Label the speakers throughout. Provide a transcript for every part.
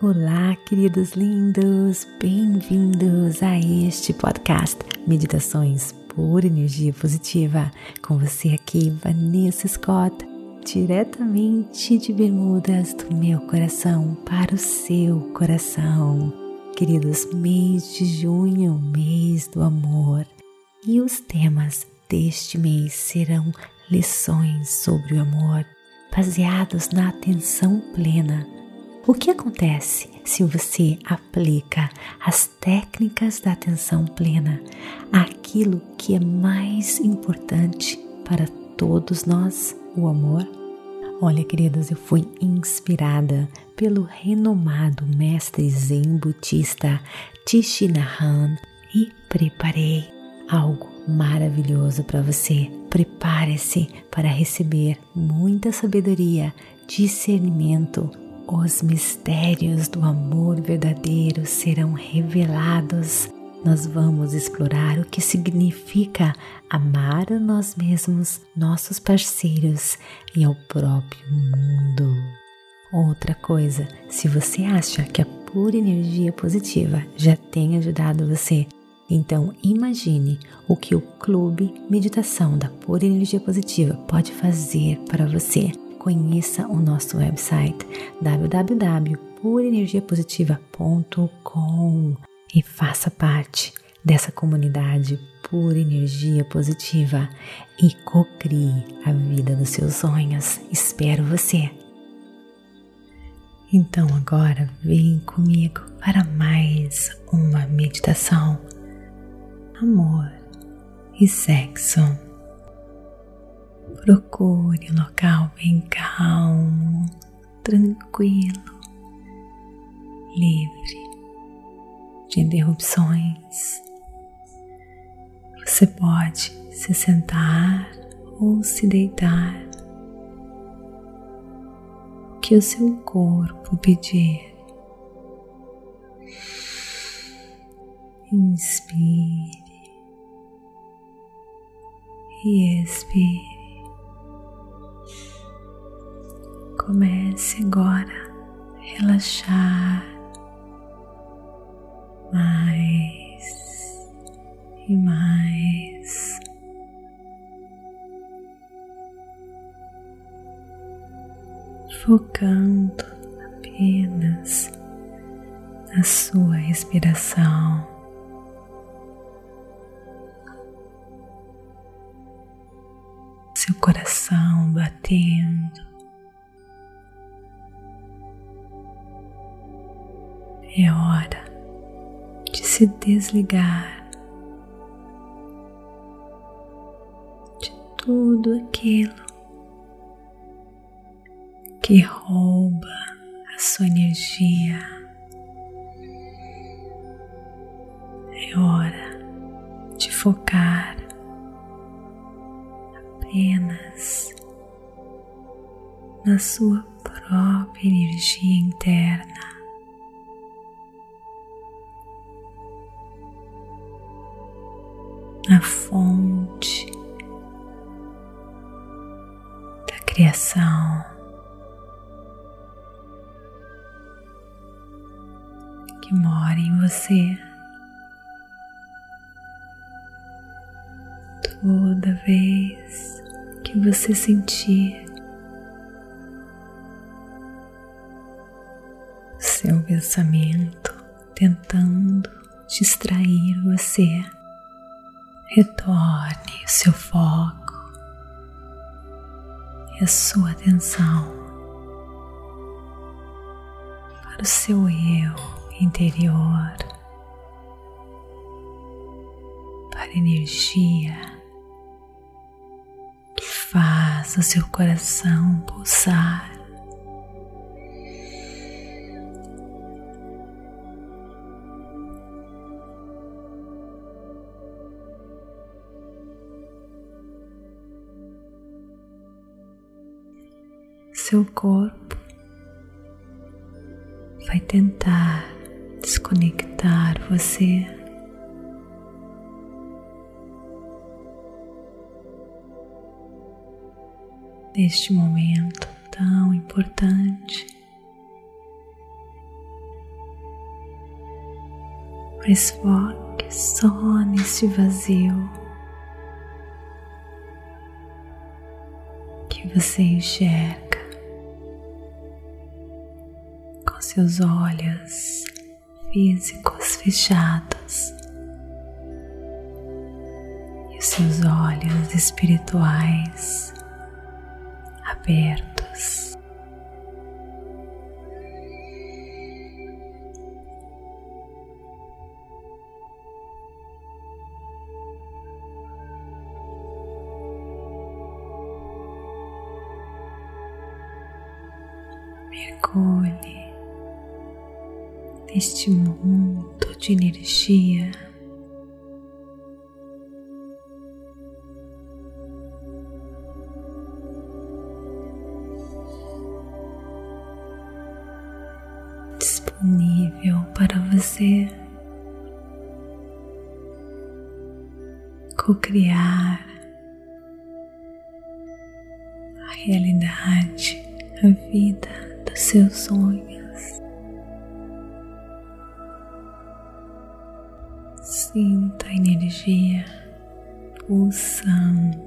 Speaker 1: Olá, queridos lindos, bem-vindos a este podcast Meditações por Energia Positiva. Com você aqui, Vanessa Scott, diretamente de Bermudas, do meu coração para o seu coração. Queridos, mês de junho, mês do amor, e os temas deste mês serão lições sobre o amor, baseados na atenção plena o que acontece se você aplica as técnicas da atenção plena àquilo que é mais importante para todos nós, o amor? Olha, queridos, eu fui inspirada pelo renomado mestre zen budista Tishinahan e preparei algo maravilhoso para você. Prepare-se para receber muita sabedoria, discernimento, os mistérios do amor verdadeiro serão revelados. Nós vamos explorar o que significa amar a nós mesmos, nossos parceiros e ao próprio mundo. Outra coisa, se você acha que a pura energia positiva já tem ajudado você, então imagine o que o Clube Meditação da Pura Energia Positiva pode fazer para você conheça o nosso website www.purenergiapositiva.com e faça parte dessa comunidade pura energia positiva e cocrie a vida dos seus sonhos. Espero você. Então agora vem comigo para mais uma meditação. Amor e sexo. Procure um local bem calmo, tranquilo, livre de interrupções. Você pode se sentar ou se deitar, o que o seu corpo pedir. Inspire e expire. Comece agora a relaxar mais e mais. Focando apenas na sua respiração. Seu coração batendo. É hora de se desligar de tudo aquilo que rouba a sua energia. É hora de focar apenas na sua própria energia interna. Na fonte da criação. Que mora em você toda vez que você sentir seu pensamento tentando distrair você retorne o seu foco e a sua atenção para o seu eu interior, para a energia que faz o seu coração pulsar. Seu corpo. Vai tentar desconectar você. Neste momento tão importante, mas foque só neste vazio. Que você enxerga seus olhos físicos fechados e os seus olhos espirituais abertos. mergulhe neste mundo de energia. Disponível para você co-criar a realidade, a vida dos seus sonhos. Sinta a energia pulsando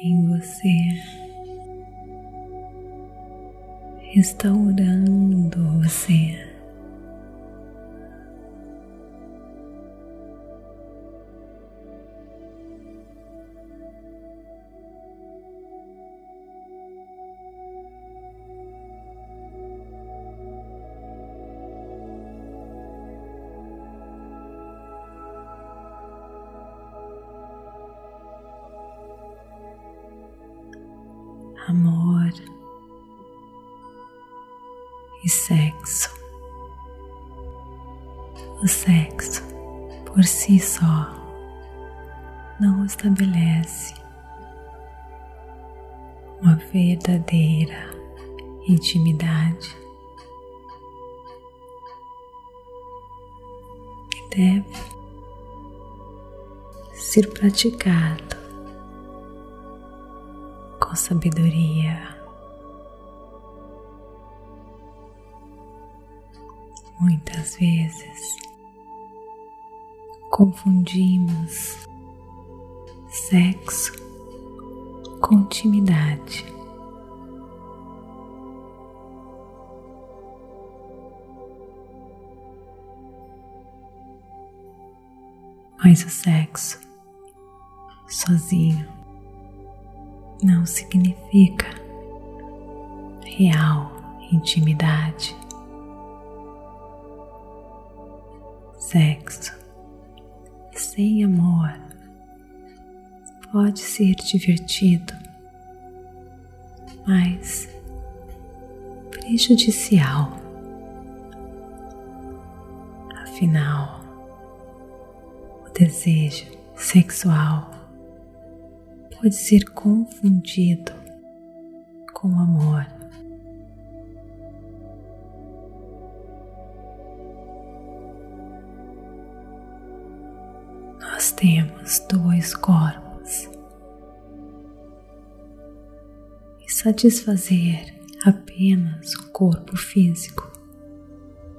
Speaker 1: em você, restaurando você. E sexo. O sexo por si só não estabelece uma verdadeira intimidade e deve ser praticado com sabedoria. Muitas vezes confundimos sexo com intimidade. Mas o sexo sozinho não significa real intimidade. Sexo sem amor pode ser divertido, mas prejudicial. Afinal, o desejo sexual pode ser confundido com amor. Temos dois corpos e satisfazer apenas o corpo físico,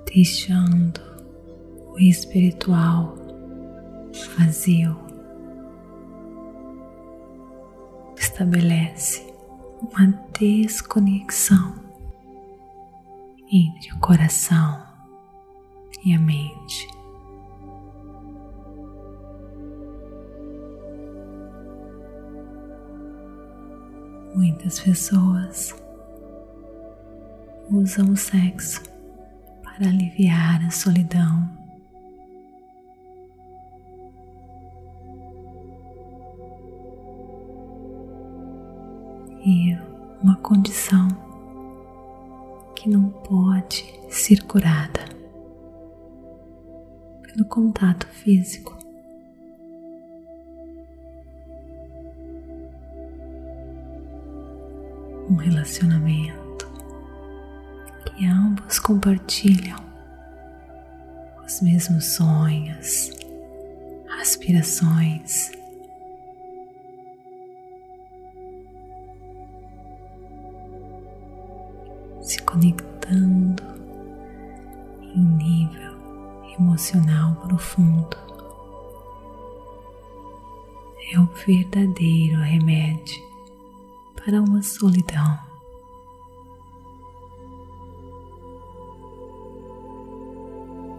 Speaker 1: deixando o espiritual vazio. estabelece uma desconexão entre o coração e a mente. Muitas pessoas usam o sexo para aliviar a solidão e uma condição que não pode ser curada pelo contato físico. Um relacionamento que ambos compartilham os mesmos sonhos, aspirações se conectando em nível emocional profundo. É o verdadeiro remédio para uma solidão.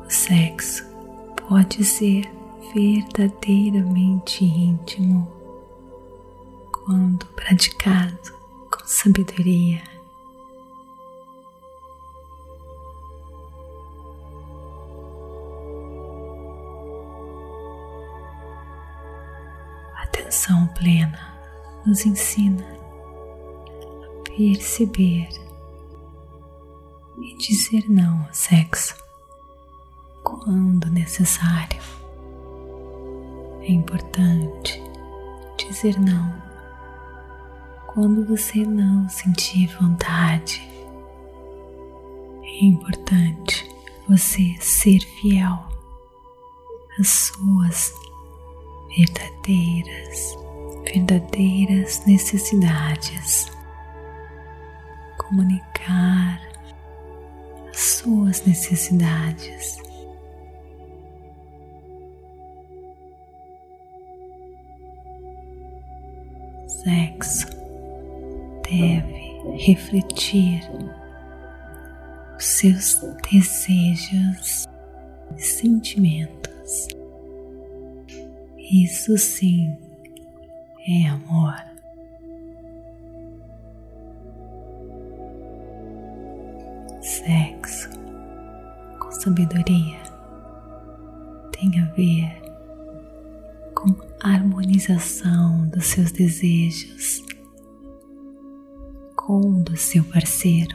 Speaker 1: O sexo pode ser verdadeiramente íntimo quando praticado com sabedoria. atenção plena nos ensina perceber e dizer não ao sexo quando necessário. É importante dizer não quando você não sentir vontade. É importante você ser fiel às suas verdadeiras, verdadeiras necessidades. Comunicar as suas necessidades. Sexo deve refletir os seus desejos e sentimentos. Isso sim é amor. Sexo com sabedoria tem a ver com harmonização dos seus desejos com o do seu parceiro.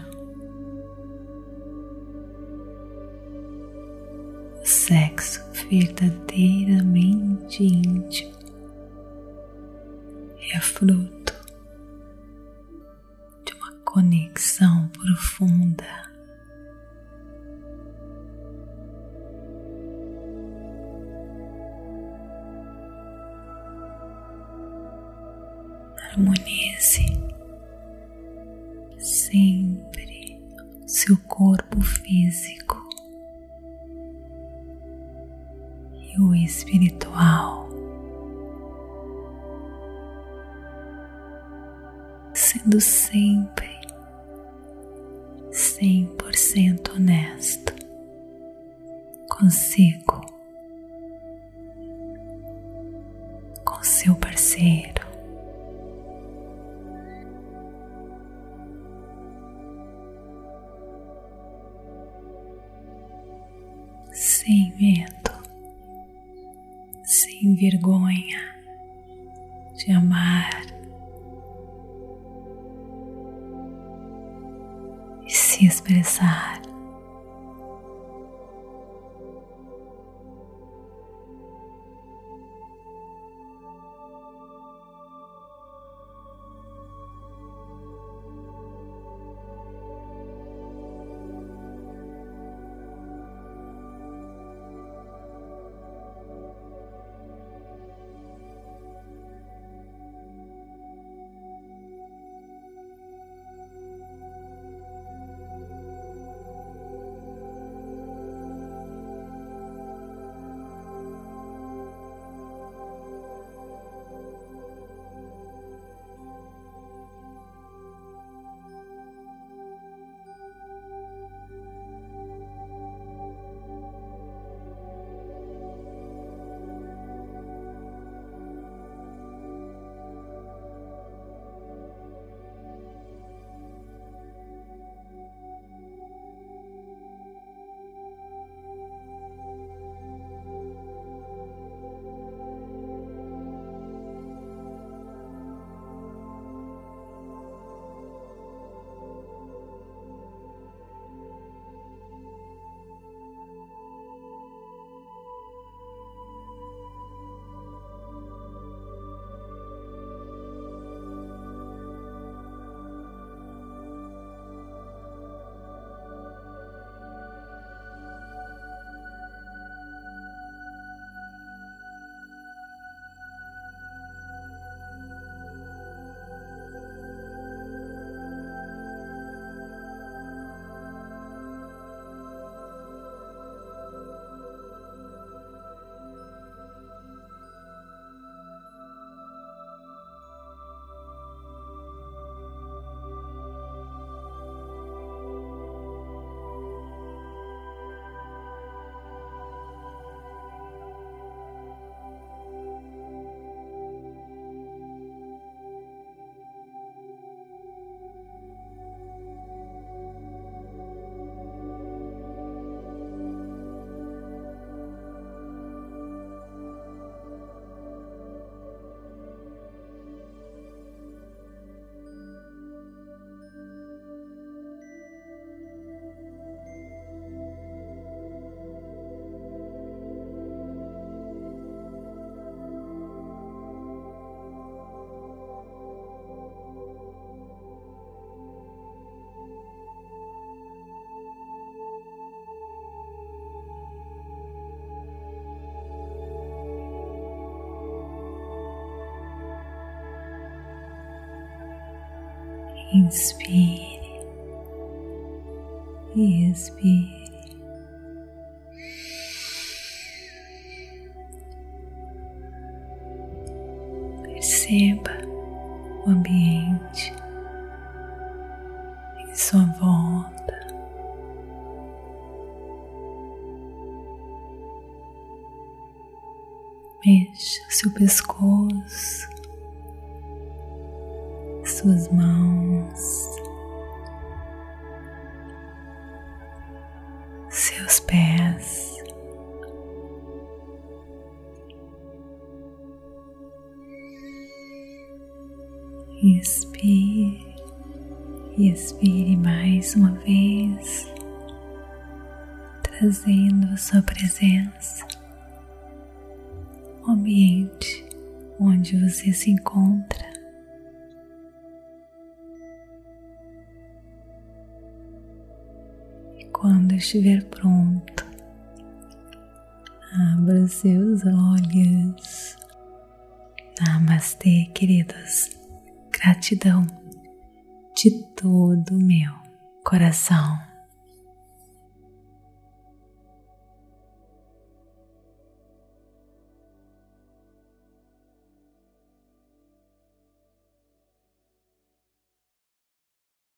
Speaker 1: sexo verdadeiramente íntimo é fruto de uma conexão profunda. Harmonize sempre seu corpo físico o espiritual, sendo sempre cem por cento honesto consigo, Inspire e expire. Perceba o ambiente em sua volta. Mexa seu pescoço, suas mãos, seus pés. Inspire e expire mais uma vez, trazendo a sua presença o ambiente onde você se encontra. Quando estiver pronto, abra seus olhos. Namastê, queridos. Gratidão de todo o meu coração.